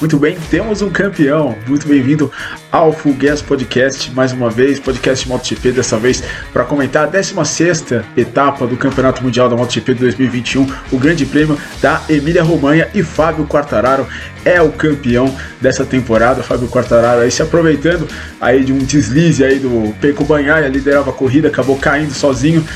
Muito bem, temos um campeão. Muito bem-vindo ao Full Gas Podcast, mais uma vez, podcast MotoGP, dessa vez para comentar a 16 etapa do Campeonato Mundial da MotoGP de 2021, o Grande Prêmio da Emília Romanha e Fábio Quartararo é o campeão dessa temporada. Fábio Quartararo aí se aproveitando aí de um deslize aí do Peco Banhaia, liderava a corrida, acabou caindo sozinho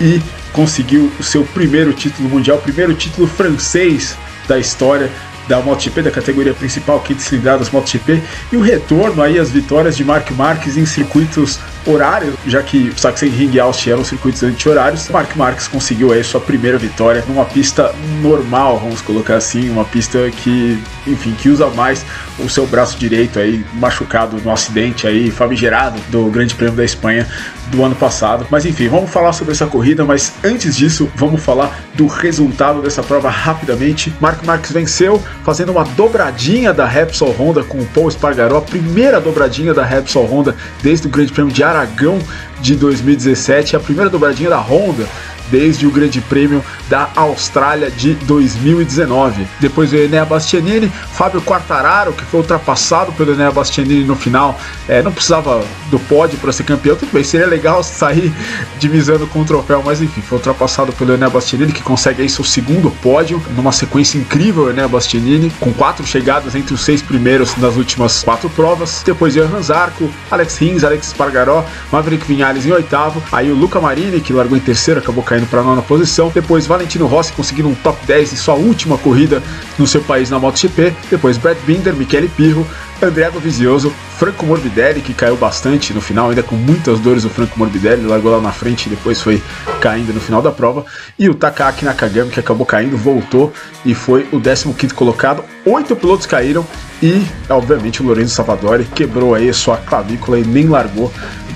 e conseguiu o seu primeiro título mundial, primeiro título francês da história da MotoGP, da categoria principal, kit cilindradas MotoGP, e o retorno aí às vitórias de Mark Marques em circuitos horários, já que Sachsenring e Austin eram circuitos anti-horários, Mark Marques conseguiu aí sua primeira vitória numa pista normal, vamos colocar assim, uma pista que, enfim, que usa mais o seu braço direito aí machucado no acidente aí famigerado do Grande Prêmio da Espanha do ano passado. Mas enfim, vamos falar sobre essa corrida, mas antes disso, vamos falar do resultado dessa prova rapidamente. Mark Marques venceu, fazendo uma dobradinha da Repsol Honda com o Paul Espargaró, a primeira dobradinha da Repsol Honda desde o Grande Prêmio de Aragão de 2017, a primeira dobradinha da Honda desde o Grande Prêmio da Austrália de 2019. Depois veio Enea Bastianini, Fábio Quartararo, que foi ultrapassado pelo Enea Bastianini no final, é, não precisava do pódio para ser campeão, tudo bem, seria legal sair divisando com o troféu, mas enfim, foi ultrapassado pelo Enea Bastianini, que consegue aí seu segundo pódio, numa sequência incrível, Enea Bastianini, com quatro chegadas entre os seis primeiros nas últimas quatro provas. Depois veio Hans Arco, Alex Rins, Alex Spargaró, Maverick Vinhales em oitavo, aí o Luca Marini, que largou em terceiro, acabou caindo para nona posição. Depois Valentino Rossi conseguindo um top 10 em sua última corrida no seu país na MotoGP. Depois Brad Binder, Michele Pirro, André Dovizioso, Franco Morbidelli, que caiu bastante no final, ainda com muitas dores o Franco Morbidelli, largou lá na frente e depois foi caindo no final da prova. E o Takaki Nakagami, que acabou caindo, voltou e foi o 15 colocado. Oito pilotos caíram e, obviamente, o Lorenzo Savadori quebrou aí sua clavícula e nem largou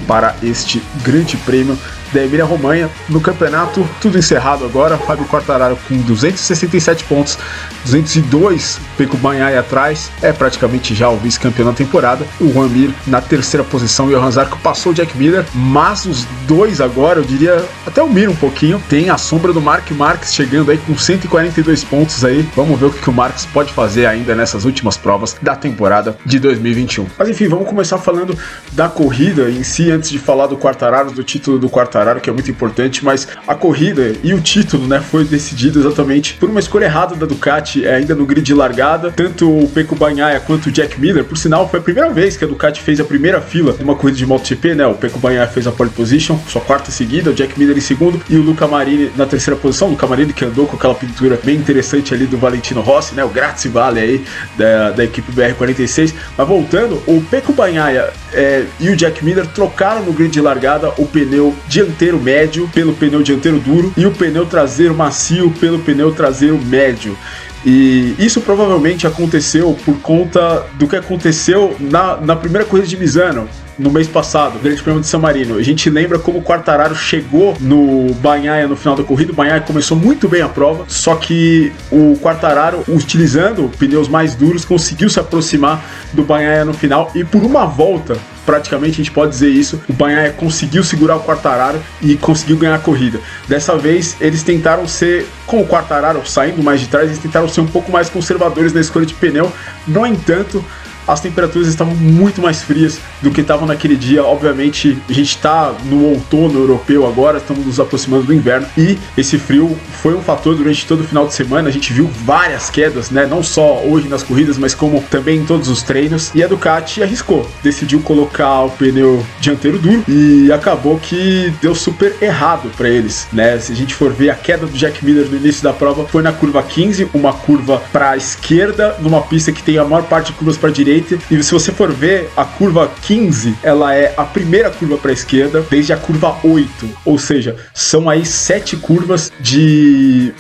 para este grande prêmio da Emília Romanha. No campeonato, tudo encerrado agora. Fábio Quartararo com 267 pontos, 202 Peco Banhai atrás, é praticamente já o vice-campeão da temporada. O Juan Mir na terceira posição e o Hanzarco passou o Jack Miller, mas os dois agora, eu diria, até o Mir um pouquinho, tem a sombra do Mark Marques chegando aí com 142 pontos aí. Vamos ver o que, o Marques pode fazer ainda nessas últimas provas da temporada de 2021. Mas enfim, vamos começar falando da corrida em si, antes de falar do Quartararo, do título do Quartararo, que é muito importante, mas a corrida e o título, né, foi decidido exatamente por uma escolha errada da Ducati, é, ainda no grid de largada, tanto o Pecco Bagnaia quanto o Jack Miller, por sinal, foi a primeira vez que a Ducati fez a primeira fila numa corrida de MotoGP, né, o Pecco Bagnaia fez a pole position, sua quarta seguida, o Jack Miller em segundo e o Luca Marini na terceira posição, o Luca Marini que andou com aquela pintura bem interessante ali do Valentino Rossi, né, o Grazie Vale aí da, da equipe BR-46, mas voltando, o Pecco Bagnaia é, e o Jack Miller trocaram no grid de largada o pneu dianteiro médio pelo pneu dianteiro duro e o pneu traseiro macio pelo pneu traseiro médio. E isso provavelmente aconteceu por conta do que aconteceu na, na primeira corrida de Misano, no mês passado, o Grande Prêmio de San Marino. A gente lembra como o Quartararo chegou no Banhaia no final da corrida. O Banhaia começou muito bem a prova, só que o Quartararo, utilizando pneus mais duros, conseguiu se aproximar do Banhaia no final e por uma volta praticamente a gente pode dizer isso. O Banhaia conseguiu segurar o Quartararo e conseguiu ganhar a corrida. Dessa vez eles tentaram ser, com o Quartararo saindo mais de trás, eles tentaram ser um pouco mais conservadores na escolha de pneu. No entanto, as temperaturas estavam muito mais frias do que estavam naquele dia. Obviamente, a gente está no outono europeu agora, estamos nos aproximando do inverno e esse frio foi um fator durante todo o final de semana. A gente viu várias quedas, né? Não só hoje nas corridas, mas como também em todos os treinos. E a Ducati arriscou, decidiu colocar o pneu dianteiro duro e acabou que deu super errado para eles, né? Se a gente for ver a queda do Jack Miller no início da prova, foi na curva 15, uma curva para a esquerda, numa pista que tem a maior parte de curvas para direita direita. E se você for ver, a curva 15, ela é a primeira curva para a esquerda, desde a curva 8. Ou seja, são aí sete curvas de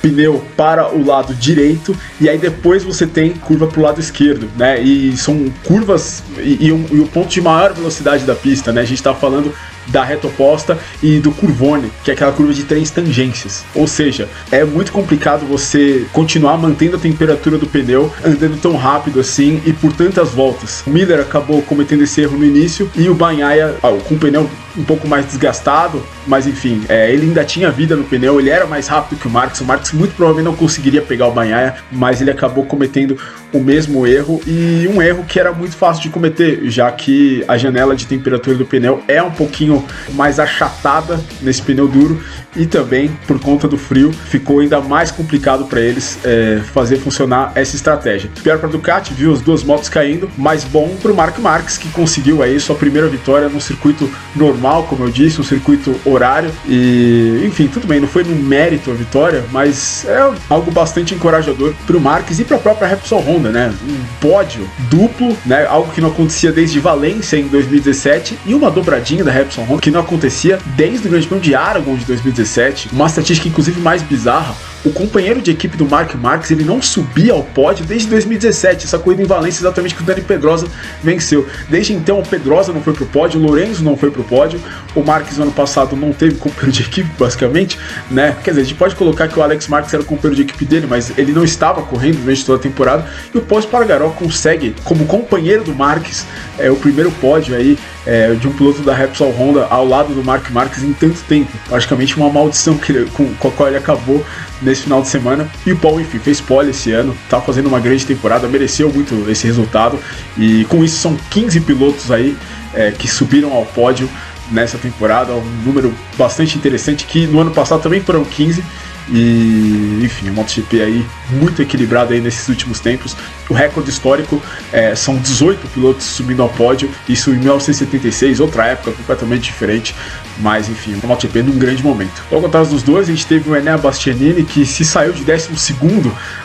pneu para o lado direito e aí depois você tem curva para o lado esquerdo, né? E são curvas e, e, um, e, o ponto de maior velocidade da pista, né? A gente está falando da reta oposta e do curvone, que é aquela curva de três tangências. Ou seja, é muito complicado você continuar mantendo a temperatura do pneu andando tão rápido assim e por tantas voltas. O Miller acabou cometendo esse erro no início e o Banhaia, ah, com o pneu um pouco mais desgastado, mas enfim, é, ele ainda tinha vida no pneu, ele era mais rápido que o Marx. O Marx muito provavelmente não conseguiria pegar o Banhaia, mas ele acabou cometendo o mesmo erro e um erro que era muito fácil de cometer, já que a janela de temperatura do pneu é um pouquinho mais achatada nesse pneu duro e também por conta do frio ficou ainda mais complicado para eles é, fazer funcionar essa estratégia. Pior para Ducati, viu as duas motos caindo, mas bom para o Mark Marques que conseguiu aí sua primeira vitória no circuito normal, como eu disse, um circuito horário e enfim, tudo bem, não foi no mérito a vitória, mas é algo bastante encorajador para o Marques e para a própria Repsol Honda, né? Um pódio duplo, né? Algo que não acontecia desde Valência em 2017 e uma dobradinha da Repsol Que não acontecia desde o Grande Prêmio de Aragon de 2017 2017, uma estatística inclusive mais bizarra, o companheiro de equipe do Mark Marques ele não subia ao pódio desde 2017, essa corrida em Valência exatamente que o Dani Pedrosa venceu. Desde então o Pedrosa não foi pro pódio, o Lorenzo não foi pro pódio, o Marques no ano passado não teve companheiro de equipe basicamente, né? Quer dizer, a gente pode colocar que o Alex Marques era o companheiro de equipe dele, mas ele não estava correndo durante toda a temporada e o Pós Pargaró consegue como companheiro do Marques é o primeiro pódio aí é, de um piloto da Repsol Honda ao lado do Mark Marques em tanto tempo. Praticamente uma maldição que ele, com, com a qual ele acabou nesse final de semana. E o Paul, enfim, fez pole esse ano, tá fazendo uma grande temporada, mereceu muito esse resultado. E com isso são 15 pilotos aí é, que subiram ao pódio nessa temporada, um número bastante interessante que no ano passado também foram 15 e, enfim, o MotoGP aí muito equilibrado aí nesses últimos tempos. O recorde histórico é, são 18 pilotos subindo ao pódio, isso em 1976, outra época completamente diferente, mas enfim, o MotoGP num grande momento. Logo atrás dos dois, a gente teve o Enea Bastianini, que se saiu de 12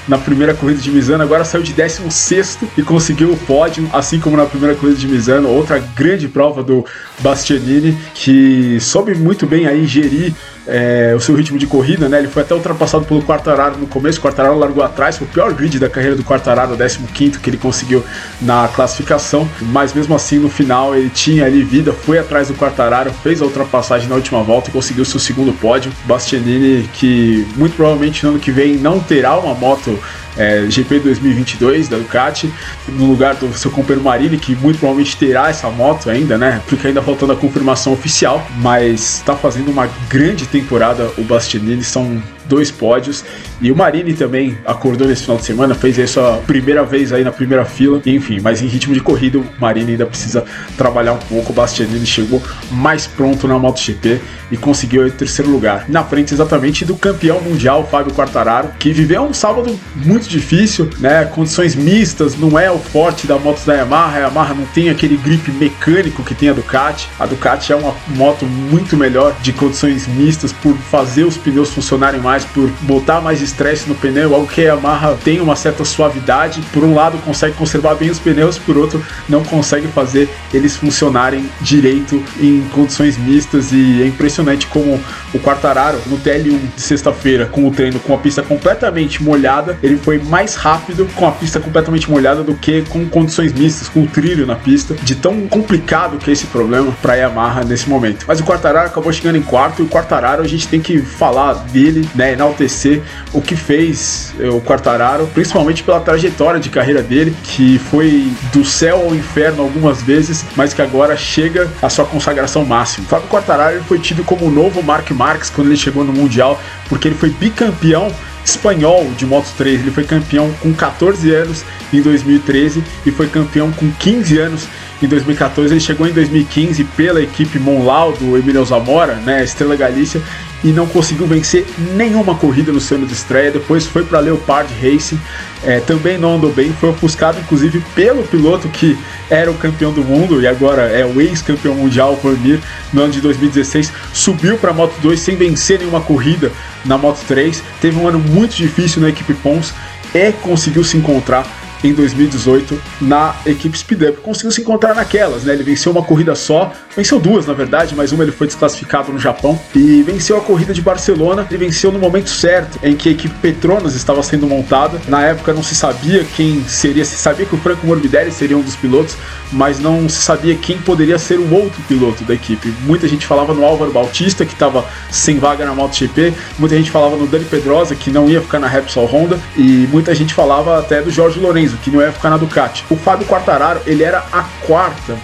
na primeira corrida de Misano, agora saiu de 16 e conseguiu o pódio, assim como na primeira corrida de Misano, outra grande prova do Bastianini, que soube muito bem aí gerir é, o seu ritmo de corrida, né? Ele foi até ultrapassado pelo Quartararo no começo, o Quartararo largou atrás, foi o pior grid da carreira do Quartararo, o 15 que ele conseguiu na classificação, mas mesmo assim no final ele tinha ali vida, foi atrás do Quartararo, fez a ultrapassagem na última volta e conseguiu seu segundo pódio. Bastianini, que muito provavelmente no ano que vem não terá uma moto é, GP 2022 da Ducati, no lugar do seu companheiro Marini, que muito provavelmente terá essa moto ainda, né? Porque ainda faltando a confirmação oficial, mas está fazendo uma grande temporada o Bastianini, são dois pódios. E o Marini também acordou nesse final de semana, fez isso a primeira vez aí na primeira fila. Enfim, mas em ritmo de corrida, o Marini ainda precisa trabalhar um pouco. O Bastianini chegou mais pronto na MotoGP e conseguiu o terceiro lugar. Na frente exatamente do campeão mundial, Fábio Quartararo, que viveu um sábado muito difícil, né? Condições mistas, não é o forte da moto da Yamaha. A Yamaha não tem aquele grip mecânico que tem a Ducati. A Ducati é uma moto muito melhor de condições mistas por fazer os pneus funcionarem mais mais, por botar mais estresse no pneu, algo que a Yamaha tem uma certa suavidade. Por um lado, consegue conservar bem os pneus, por outro, não consegue fazer eles funcionarem direito em condições mistas. E é impressionante como o Quartararo, no TL1 de sexta-feira, com o treino com a pista completamente molhada, ele foi mais rápido com a pista completamente molhada do que com condições mistas, com o trilho na pista, de tão complicado que é esse problema para a Yamaha nesse momento. Mas o Quartararo acabou chegando em quarto e o Quartararo a gente tem que falar dele, né? Enaltecer o que fez eh, o Quartararo, principalmente pela trajetória de carreira dele, que foi do céu ao inferno algumas vezes, mas que agora chega à sua consagração máxima. Fábio Quartararo foi tido como o novo Mark Marques quando ele chegou no Mundial, porque ele foi bicampeão espanhol de Moto 3. Ele foi campeão com 14 anos em 2013 e foi campeão com 15 anos em 2014. Ele chegou em 2015 pela equipe Monlau do Emilio Zamora, né, Estrela Galícia, e não conseguiu vencer nenhuma corrida no seu ano de estreia. Depois foi para Leopard Racing, é, também não andou bem, foi ofuscado inclusive pelo piloto que era o campeão do mundo e agora é o ex-campeão mundial, Mir, no ano de 2016. Subiu para a Moto 2 sem vencer nenhuma corrida na Moto 3. Teve um ano muito difícil na equipe Pons e conseguiu se encontrar em 2018 na equipe Speed Up. Conseguiu se encontrar naquelas, né? Ele venceu uma corrida só, Venceu duas, na verdade, mas uma ele foi desclassificado no Japão. E venceu a corrida de Barcelona e venceu no momento certo, em que a equipe Petronas estava sendo montada. Na época não se sabia quem seria, se sabia que o Franco Morbidelli seria um dos pilotos, mas não se sabia quem poderia ser o outro piloto da equipe. Muita gente falava no Álvaro Bautista, que estava sem vaga na MotoGP, muita gente falava no Dani Pedrosa, que não ia ficar na Repsol Honda, e muita gente falava até do Jorge Lorenzo, que não ia ficar na Ducati. O Fábio Quartararo, ele era a quarta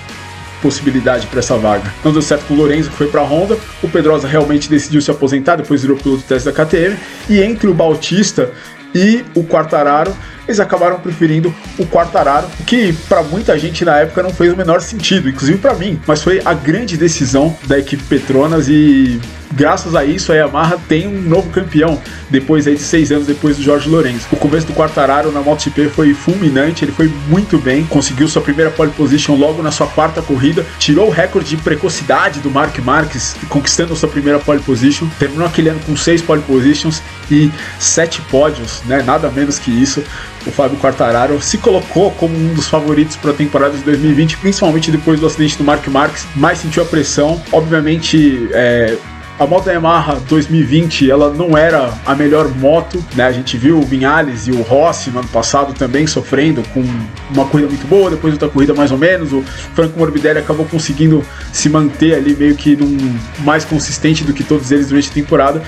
possibilidade para essa vaga. Não deu certo com o Lorenzo, que foi para a Honda. O Pedrosa realmente decidiu se aposentar, depois virou piloto teste da KTM. E entre o Bautista e o Quartararo, eles acabaram preferindo o Quartararo, que para muita gente na época não fez o menor sentido, inclusive para mim, mas foi a grande decisão da equipe Petronas e graças a isso a Yamaha tem um novo campeão depois aí de seis anos depois do Jorge Lourenço. O começo do Quartararo na MotoGP foi fulminante, ele foi muito bem, conseguiu sua primeira pole position logo na sua quarta corrida, tirou o recorde de precocidade do Mark Marques, conquistando sua primeira pole position, terminou aquele ano com seis pole positions e sete pódios, né, nada menos que isso. O Fábio Quartararo se colocou como um dos favoritos para a temporada de 2020, principalmente depois do acidente do Mark Marques, mas sentiu a pressão. Obviamente, é, a moto Yamaha 2020 ela não era a melhor moto, né? A gente viu o Vinhales e o Rossi no ano passado também sofrendo com uma corrida muito boa, depois outra corrida mais ou menos. O Franco Morbidelli acabou conseguindo se manter ali meio que num, mais consistente do que todos eles durante a temporada,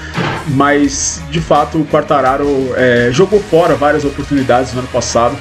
mas de fato o Quartararo é, jogou fora várias oportunidades no ano passado.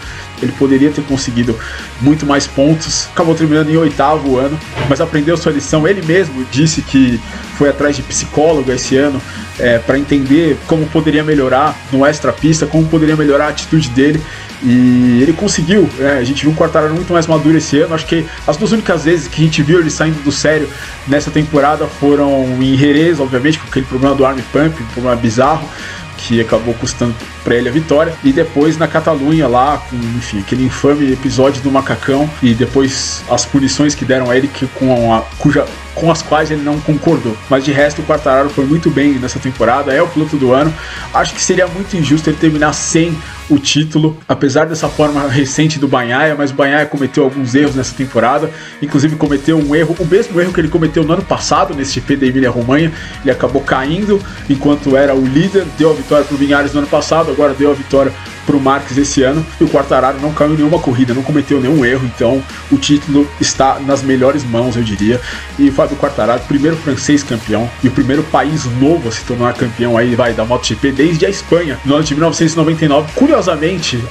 Ele poderia ter conseguido muito mais pontos, acabou terminando em oitavo ano, mas aprendeu sua lição. Ele mesmo disse que foi atrás de psicólogo esse ano é, para entender como poderia melhorar no extra pista, como poderia melhorar a atitude dele. E ele conseguiu, né? a gente viu um Quartararo muito mais maduro esse ano. Acho que as duas únicas vezes que a gente viu ele saindo do sério nessa temporada foram em Jerez, obviamente, com aquele problema do arm pump, um problema bizarro que acabou custando para ele a vitória. E depois na Catalunha, lá, com, enfim, aquele infame episódio do macacão e depois as punições que deram a ele, que, com a, cuja com as quais ele não concordou. Mas de resto, o Quartararo foi muito bem nessa temporada, é o piloto do ano. Acho que seria muito injusto ele terminar sem o título, apesar dessa forma recente do Banhaia, mas o Banhaia cometeu alguns erros nessa temporada, inclusive cometeu um erro, o mesmo erro que ele cometeu no ano passado nesse GP da Emília-Romanha, ele acabou caindo enquanto era o líder, deu a vitória para o Vinhares no ano passado, agora deu a vitória para o Marques esse ano e o Quartararo não caiu em nenhuma corrida, não cometeu nenhum erro, então o título está nas melhores mãos, eu diria. E o Fábio Quartararo, primeiro francês campeão e o primeiro país novo a se tornar campeão aí vai da MotoGP desde a Espanha, no ano de 1999. Curiosamente,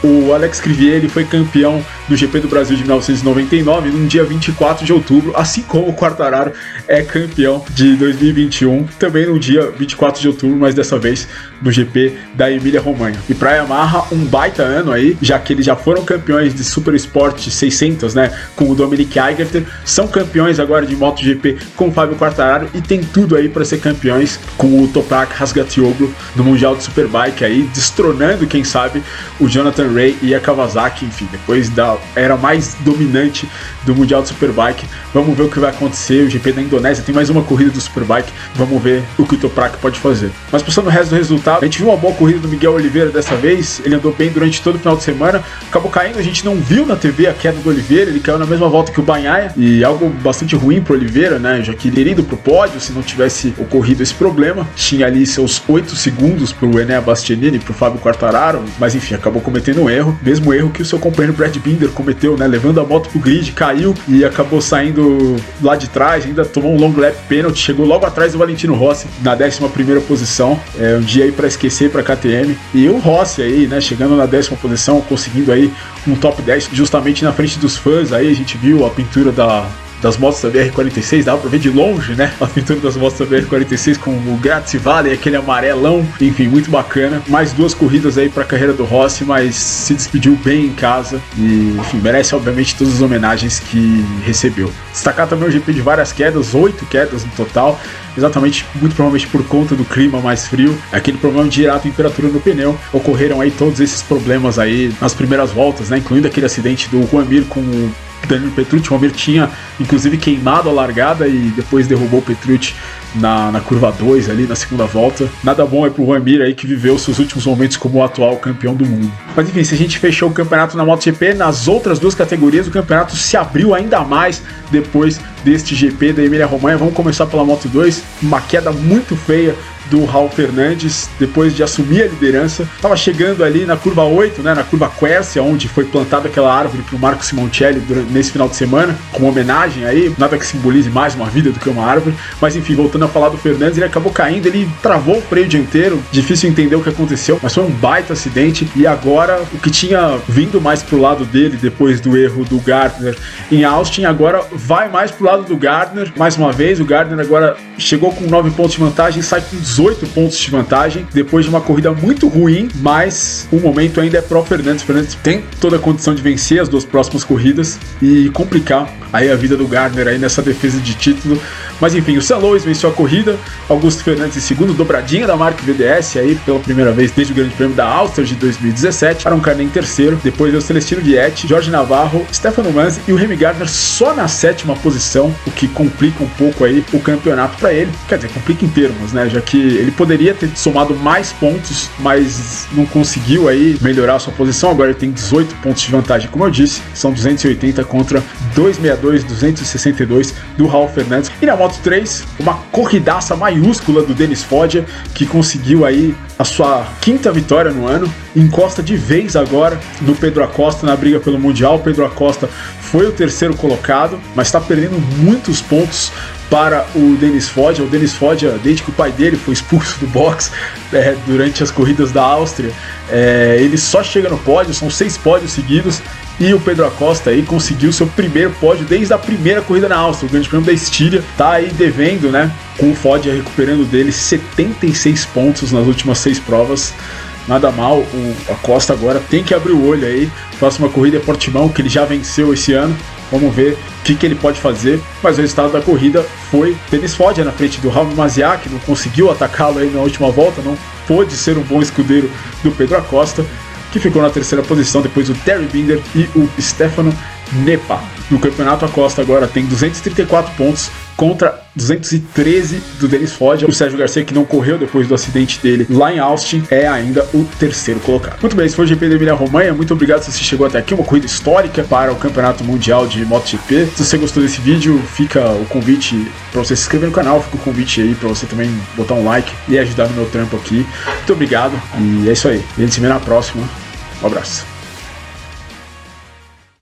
o Alex Crivier ele foi campeão do GP do Brasil de 1999 no dia 24 de outubro, assim como o Quartararo é campeão de 2021 também no dia 24 de outubro, mas dessa vez no GP da Emília-Romanha. E para Yamaha, um baita ano aí, já que eles já foram campeões de Super Sport 600, né, com o Dominic Eigerter, são campeões agora de MotoGP com o Fábio Quartararo e tem tudo aí para ser campeões com o Toprak Rasgatioglu no Mundial de Superbike aí, destronando, quem sabe, o Jonathan Ray e a Kawasaki, enfim, depois da era mais dominante do Mundial de Superbike. Vamos ver o que vai acontecer, o GP da Indonésia tem mais uma corrida do Superbike, vamos ver o que o Toprak pode fazer. Mas passando o resto do resultado, a gente viu uma boa corrida do Miguel Oliveira dessa vez, ele andou bem durante todo o final de semana, acabou caindo, a gente não viu na TV a queda do Oliveira, ele caiu na mesma volta que o Banhaia, e algo bastante ruim pro Oliveira, né, já que ele iria indo pro pódio, se não tivesse ocorrido esse problema, tinha ali seus 8 segundos pro Enea Bastianini, pro Fábio Quartararo, mas enfim, acabou cometendo um erro, mesmo erro que o seu companheiro Brad Binder cometeu, né, levando a moto pro grid, caiu e acabou saindo lá de trás, ainda tomou um long lap penalty, chegou logo atrás do Valentino Rossi na 11 primeira posição, é um dia aí para esquecer para KTM. E o Rossi aí, né, chegando na décima posição, conseguindo aí um top 10 justamente na frente dos fãs. Aí a gente viu a pintura da das motos da BR-46, dava pra ver de longe, né? A pintura das motos da BR-46 com o Grazie Valley, aquele amarelão, enfim, muito bacana. Mais duas corridas aí pra carreira do Rossi, mas se despediu bem em casa e, enfim, merece obviamente todas as homenagens que recebeu. Destacar também o GP de várias quedas, oito quedas no total, exatamente, muito provavelmente por conta do clima mais frio, aquele problema de girar a temperatura no pneu. Ocorreram aí todos esses problemas aí nas primeiras voltas, né? Incluindo aquele acidente do Juan Mir com o Daniel Petrucci. O Almir tinha, inclusive, queimado a largada e depois derrubou o Petrucci na, na curva 2 ali, na segunda volta. Nada bom é pro Juan Mir aí que viveu seus últimos momentos como o atual campeão do mundo. Mas enfim, se a gente fechou o campeonato na MotoGP, nas outras duas categorias o campeonato se abriu ainda mais depois deste GP da Emília Romanha. Vamos começar pela Moto 2, uma queda muito feia do Raul Fernandes depois de assumir a liderança. Estava chegando ali na curva 8, né, na curva Quercia, onde foi plantada aquela árvore para o Marco Simoncelli durante, nesse final de semana, como homenagem aí, nada que simbolize mais uma vida do que uma árvore. Mas enfim, voltando a falar do Fernandes, ele acabou caindo, ele travou o freio dianteiro, difícil entender o que aconteceu, mas foi um baita acidente. E agora o que tinha vindo mais pro lado dele depois do erro do Gardner em Austin, agora vai mais pro lado do Gardner. Mais uma vez, o Gardner agora chegou com 9 pontos de vantagem, sai com 18 pontos de vantagem depois de uma corrida muito ruim, mas o momento ainda é pro Fernandes. Fernandes tem toda a condição de vencer as duas próximas corridas e complicar aí a vida do Gardner aí nessa defesa de título. Mas enfim, o Sam Lois venceu a corrida, Augusto Fernandes em segundo, dobradinha da marca VDS aí pela primeira vez desde o Grande Prêmio da Áustria de 2017. Aaron Carney em terceiro, depois o Celestino Vietti, Jorge Navarro, Stefano Manzi e o Remy Gardner só na sétima posição, o que complica um pouco aí o campeonato para ele. Quer dizer, complica em termos, né? Já que ele poderia ter somado mais pontos, mas não conseguiu aí melhorar a sua posição. Agora ele tem 18 pontos de vantagem, como eu disse, são 280 contra 262, 262 do Raul Fernandes. E na Moto 3, uma corridaça maiúscula do Denis Foggia, que conseguiu aí a sua quinta vitória no ano, encosta de vez agora no Pedro Acosta na briga pelo Mundial. Pedro Acosta foi o terceiro colocado, mas está perdendo muitos pontos para o Denis Foggia. O Denis Foggia, desde que o pai dele foi expulso do box é, durante as corridas da Áustria, é, ele só chega no pódio, são seis pódios seguidos. E o Pedro Acosta aí conseguiu seu primeiro pódio desde a primeira corrida na Áustria, o Grande Prêmio da Estíria. Tá aí devendo, né? Com o Foggia recuperando dele 76 pontos nas últimas seis provas nada mal. O Acosta agora tem que abrir o olho aí. Próxima corrida é Portimão, que ele já venceu esse ano. Vamos ver o que, que ele pode fazer. Mas o resultado da corrida foi Denis Foggia na frente do Raul Maziak, não conseguiu atacá-lo aí na última volta, não pôde ser um bom escudeiro do Pedro Acosta que ficou na terceira posição depois o Terry Binder e o Stefano Nepa. No campeonato, a Costa agora tem 234 pontos contra 213 do Denis Foggia. O Sérgio Garcia, que não correu depois do acidente dele lá em Austin, é ainda o terceiro colocado. Muito bem, esse foi o GP da Emília Romanha. Muito obrigado se você chegou até aqui. Uma corrida histórica para o Campeonato Mundial de MotoGP. Se você gostou desse vídeo, fica o convite para você se inscrever no canal. Fica o convite aí para você também botar um like e ajudar no meu trampo aqui. Muito obrigado e é isso aí. A gente se vê na próxima. Um abraço.